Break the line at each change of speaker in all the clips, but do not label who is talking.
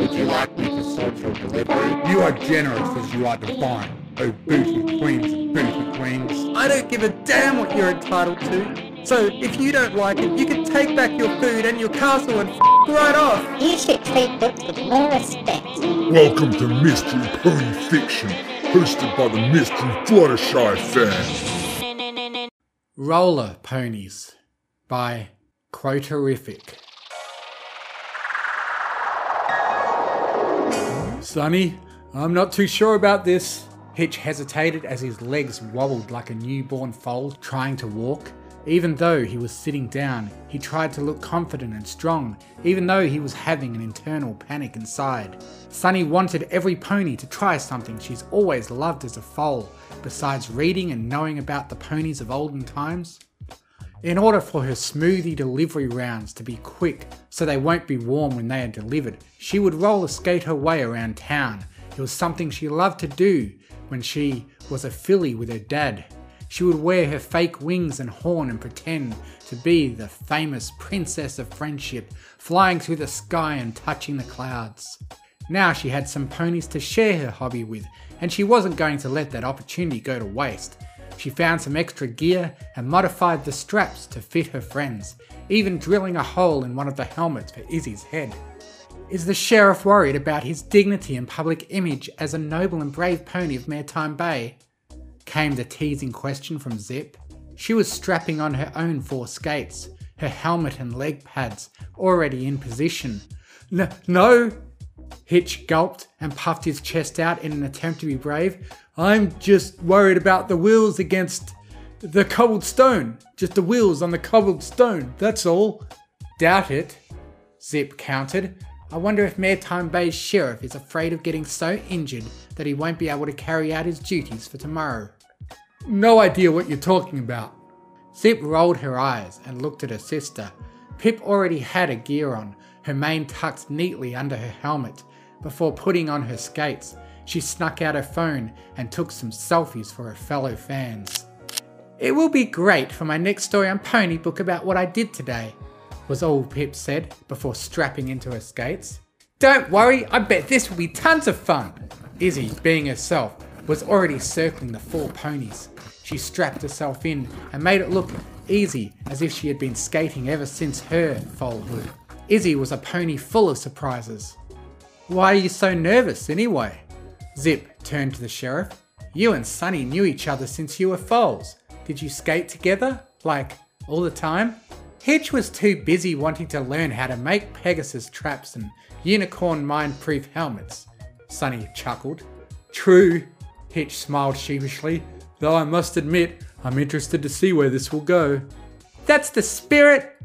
Would you like me to sort your delivery?
You are generous as you are divine. Oh, booty queens and booty queens.
I don't give a damn what you're entitled to. So if you don't like it, you can take back your food and your castle and f- right off.
You should treat books with more respect.
Welcome to Mystery Pony Fiction, hosted by the Mystery Fluttershy fan.
Roller Ponies by Quoterific. Sunny, I'm not too sure about this. Hitch hesitated as his legs wobbled like a newborn foal trying to walk. Even though he was sitting down, he tried to look confident and strong, even though he was having an internal panic inside. Sunny wanted every pony to try something she's always loved as a foal, besides reading and knowing about the ponies of olden times. In order for her smoothie delivery rounds to be quick so they won't be warm when they are delivered, she would roller skate her way around town. It was something she loved to do when she was a filly with her dad. She would wear her fake wings and horn and pretend to be the famous Princess of Friendship, flying through the sky and touching the clouds. Now she had some ponies to share her hobby with, and she wasn't going to let that opportunity go to waste. She found some extra gear and modified the straps to fit her friends, even drilling a hole in one of the helmets for Izzy's head. Is the sheriff worried about his dignity and public image as a noble and brave pony of Maretime Bay? Came the teasing question from Zipp. She was strapping on her own four skates, her helmet and leg pads already in position. N- no! Hitch gulped and puffed his chest out in an attempt to be brave. I'm just worried about the wheels against the cobbled stone. Just the wheels on the cobbled stone, that's all. Doubt it, Zipp countered. I wonder if Maretime Bay's sheriff is afraid of getting so injured that he won't be able to carry out his duties for tomorrow. No idea what you're talking about. Zipp rolled her eyes and looked at her sister. Pipp already had a gear on, her mane tucked neatly under her helmet. Before putting on her skates, she snuck out her phone and took some selfies for her fellow fans. It will be great for my next story on Pony Book about what I did today, was all Pipp said before strapping into her skates. Don't worry, I bet this will be tons of fun. Izzy, being herself, was already circling the four ponies. She strapped herself in and made it look easy as if she had been skating ever since her foalhood. Izzy was a pony full of surprises. Why are you so nervous anyway? Zipp turned to the sheriff. You and Sunny knew each other since you were foals. Did you skate together? Like, all the time? Hitch was too busy wanting to learn how to make Pegasus traps and unicorn mine-proof helmets. Sunny chuckled. True, Hitch smiled sheepishly, though I must admit I'm interested to see where this will go. That's the spirit!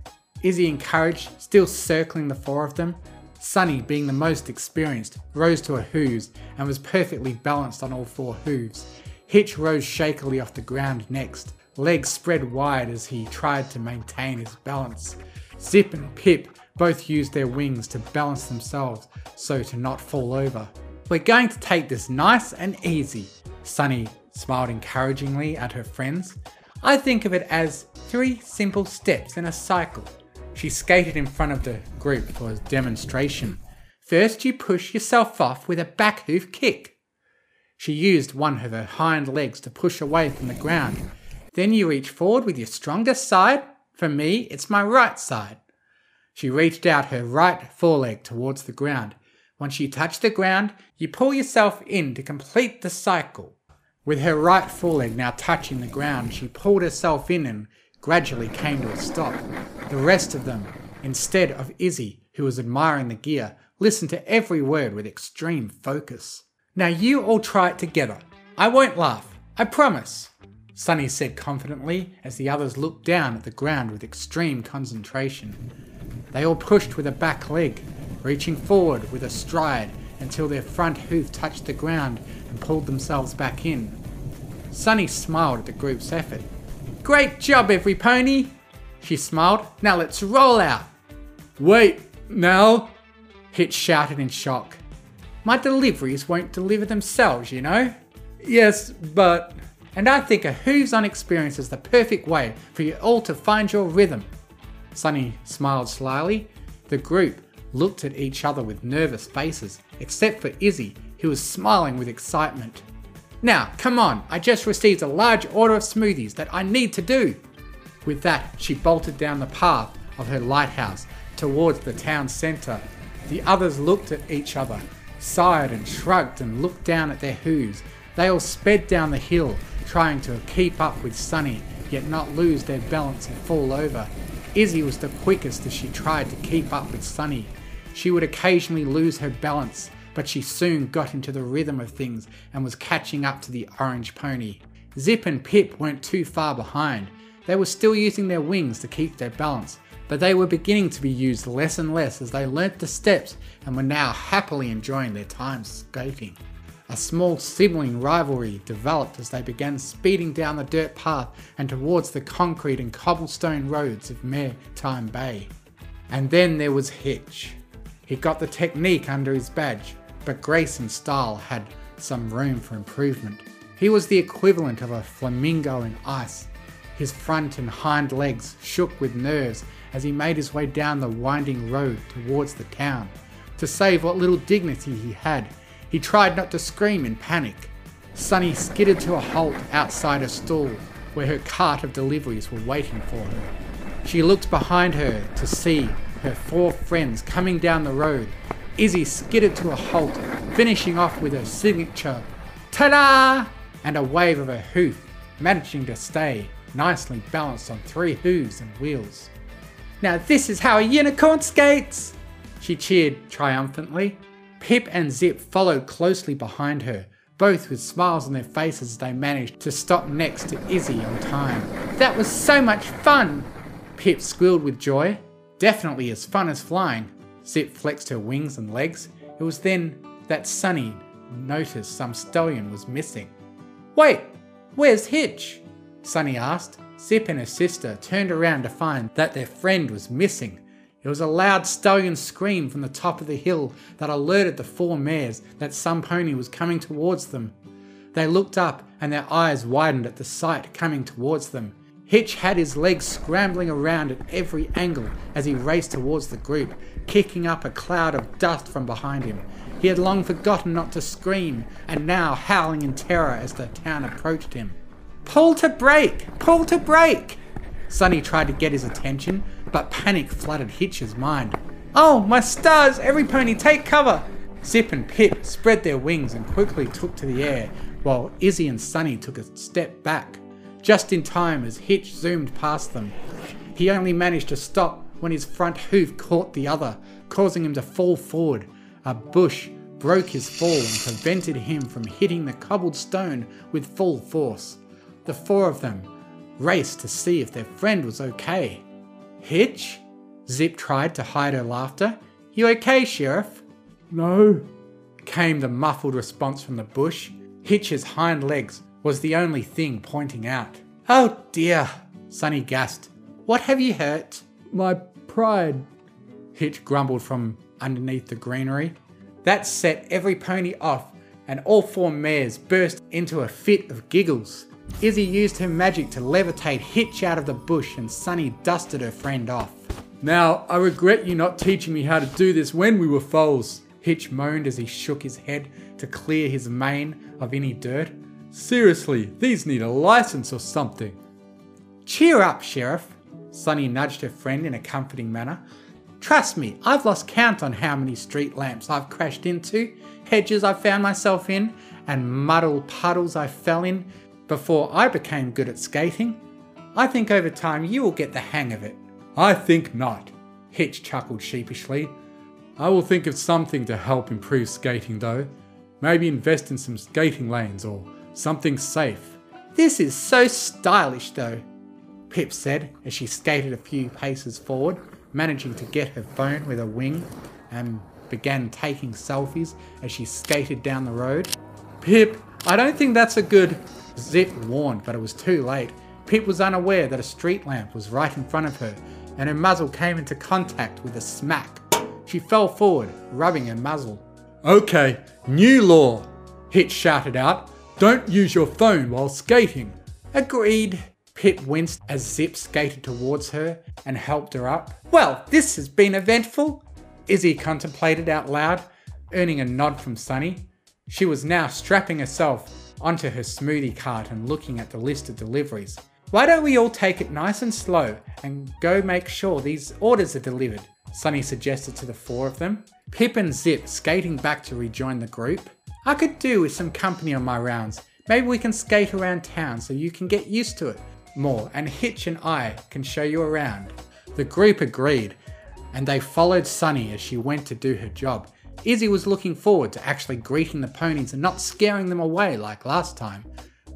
Izzy encouraged, still circling the four of them. Sunny, being the most experienced, rose to her hooves and was perfectly balanced on all four hooves. Hitch rose shakily off the ground next, legs spread wide as he tried to maintain his balance. Zipp and Pipp both used their wings to balance themselves so to not fall over. We're going to take this nice and easy. Sunny smiled encouragingly at her friends. I think of it as three simple steps in a cycle. She skated in front of the group for a demonstration. First, you push yourself off with a back hoof kick. She used one of her hind legs to push away from the ground. Then you reach forward with your strongest side. For me, it's my right side. She reached out her right foreleg towards the ground. Once you touch the ground, you pull yourself in to complete the cycle. With her right foreleg now touching the ground, she pulled herself in and gradually came to a stop. The rest of them, instead of Izzy, who was admiring the gear, listened to every word with extreme focus. Now you all try it together. I won't laugh. I promise. Sunny said confidently as the others looked down at the ground with extreme concentration. They all pushed with a back leg, reaching forward with a stride until their front hoof touched the ground and pulled themselves back in. Sunny smiled at the group's effort. Great job, every pony! She smiled. Now let's roll out! Wait, now? Hitch shouted in shock. My deliveries won't deliver themselves, you know? Yes, but. And I think a hooves on experience is the perfect way for you all to find your rhythm. Sunny smiled slyly. The group looked at each other with nervous faces, except for Izzy, who was smiling with excitement. Now, come on, I just received a large order of smoothies that I need to do. With that, she bolted down the path of her lighthouse towards the town centre. The others looked at each other, sighed and shrugged and looked down at their hooves. They all sped down the hill, trying to keep up with Sunny, yet not lose their balance and fall over. Izzy was the quickest as she tried to keep up with Sunny. She would occasionally lose her balance, but she soon got into the rhythm of things and was catching up to the orange pony. Zipp and Pipp weren't too far behind. They were still using their wings to keep their balance, but they were beginning to be used less and less as they learnt the steps and were now happily enjoying their time skating. A small sibling rivalry developed as they began speeding down the dirt path and towards the concrete and cobblestone roads of Maretime Bay. And then there was Hitch. He got the technique under his badge, but grace and style had some room for improvement. He was the equivalent of a flamingo in ice. His front and hind legs shook with nerves as he made his way down the winding road towards the town. To save what little dignity he had, he tried not to scream in panic. Sunny skidded to a halt outside a stall where her cart of deliveries were waiting for her. She looked behind her to see her four friends coming down the road. Izzy skidded to a halt, finishing off with her signature ta-da and a wave of her hoof, managing to stay nicely balanced on three hooves and wheels. Now this is how a unicorn skates! She cheered triumphantly. Pipp and Zipp followed closely behind her, both with smiles on their faces as they managed to stop next to Izzy on time. That was so much fun! Pipp squealed with joy. Definitely as fun as flying. Zipp flexed her wings and legs. It was then that Sunny noticed some stallion was missing. Wait, where's Hitch? Sunny asked. Zipp and her sister turned around to find that their friend was missing. It was a loud stallion scream from the top of the hill that alerted the four mares that some pony was coming towards them. They looked up and their eyes widened at the sight coming towards them. Hitch had his legs scrambling around at every angle as he raced towards the group, kicking up a cloud of dust from behind him. He had long forgotten not to scream, and now howling in terror as the town approached him. Pull to brake! Pull to brake! Sunny tried to get his attention, but panic flooded Hitch's mind. Oh, my stars! Every pony take cover! Zipp and Pipp spread their wings and quickly took to the air, while Izzy and Sunny took a step back, just in time as Hitch zoomed past them. He only managed to stop when his front hoof caught the other, causing him to fall forward. A bush broke his fall and prevented him from hitting the cobbled stone with full force. The four of them raced to see if their friend was okay. Hitch? Zipp tried to hide her laughter. You okay, Sheriff?
No.
Came the muffled response from the bush. Hitch's hind legs was the only thing pointing out. Oh dear, Sunny gasped. What have you hurt?
My pride.
Hitch grumbled from underneath the greenery. That set every pony off, and all four mares burst into a fit of giggles. Izzy used her magic to levitate Hitch out of the bush and Sunny dusted her friend off.
Now, I regret you not teaching me how to do this when we were foals.
Hitch moaned as he shook his head to clear his mane of any dirt.
Seriously, these need a license or something.
Cheer up, Sheriff. Sunny nudged her friend in a comforting manner. Trust me, I've lost count on how many street lamps I've crashed into, hedges I've found myself in, and muddled puddles I fell in before I became good at skating. I think over time you will get the hang of it.
I think not.
Hitch chuckled sheepishly.
I will think of something to help improve skating though. Maybe invest in some skating lanes or something safe.
This is so stylish though, Pipp said as she skated a few paces forward, managing to get her phone with a wing and began taking selfies as she skated down the road.
Pipp, I don't think that's a good.
Zipp warned, but it was too late. Pipp was unaware that a street lamp was right in front of her, and her muzzle came into contact with a smack. She fell forward, rubbing her muzzle.
Okay, new law, Hitch shouted out. Don't use your phone while skating.
Agreed. Pipp winced as Zipp skated towards her and helped her up. Well, this has been eventful. Izzy contemplated out loud, earning a nod from Sunny. She was now strapping herself onto her smoothie cart and looking at the list of deliveries. Why don't we all take it nice and slow and go make sure these orders are delivered? Sunny suggested to the four of them. Pipp and Zipp skating back to rejoin the group. I could do with some company on my rounds. Maybe we can skate around town so you can get used to it more and Hitch and I can show you around. The group agreed and they followed Sunny as she went to do her job. Izzy was looking forward to actually greeting the ponies and not scaring them away like last time.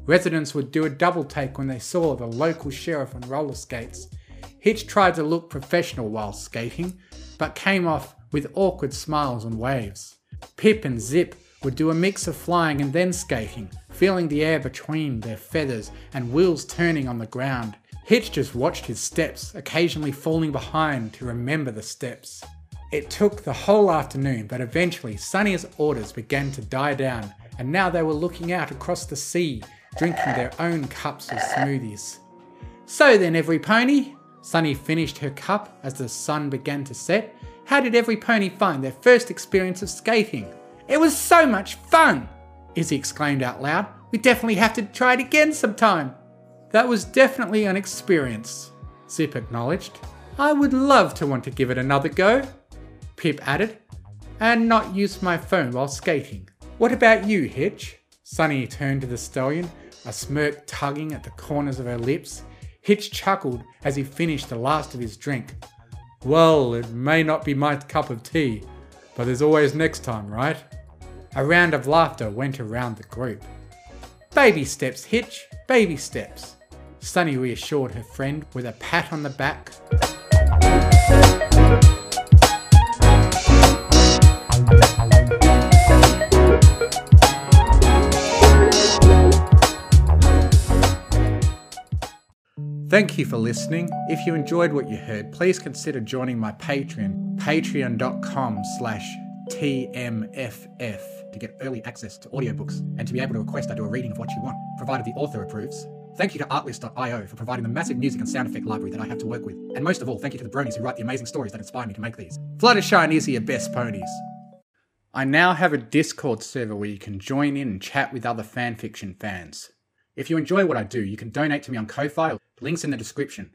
Residents would do a double take when they saw the local sheriff on roller skates. Hitch tried to look professional while skating, but came off with awkward smiles and waves. Pipp and Zipp would do a mix of flying and then skating, feeling the air between their feathers and wheels turning on the ground. Hitch just watched his steps, occasionally falling behind to remember the steps. It took the whole afternoon, but eventually Sunny's orders began to die down, and now they were looking out across the sea, drinking their own cups of smoothies. So then, every pony, Sunny finished her cup as the sun began to set. How did every pony find their first experience of skating? It was so much fun! Izzy exclaimed out loud. We definitely have to try it again sometime. That was definitely an experience, Zipp acknowledged. I would love to want to give it another go. Pipp added, and not use my phone while skating. What about you, Hitch? Sunny turned to the stallion, a smirk tugging at the corners of her lips. Hitch chuckled as he finished the last of his drink. Well, it may not be my cup of tea, but there's always next time, right? A round of laughter went around the group. Baby steps, Hitch, baby steps. Sunny reassured her friend with a pat on the back. Thank you for listening. If you enjoyed what you heard, please consider joining my Patreon, patreon.com slash TMFF, to get early access to audiobooks and to be able to request I do a reading of what you want, provided the author approves. Thank you to Artlist.io for providing the massive music and sound effect library that I have to work with. And most of all, thank you to the bronies who write the amazing stories that inspire me to make these. Fluttershy and Izzy are best ponies. I now have a Discord server where you can join in and chat with other fanfiction fans. If you enjoy what I do, you can donate to me on Ko-Fi, links in the description.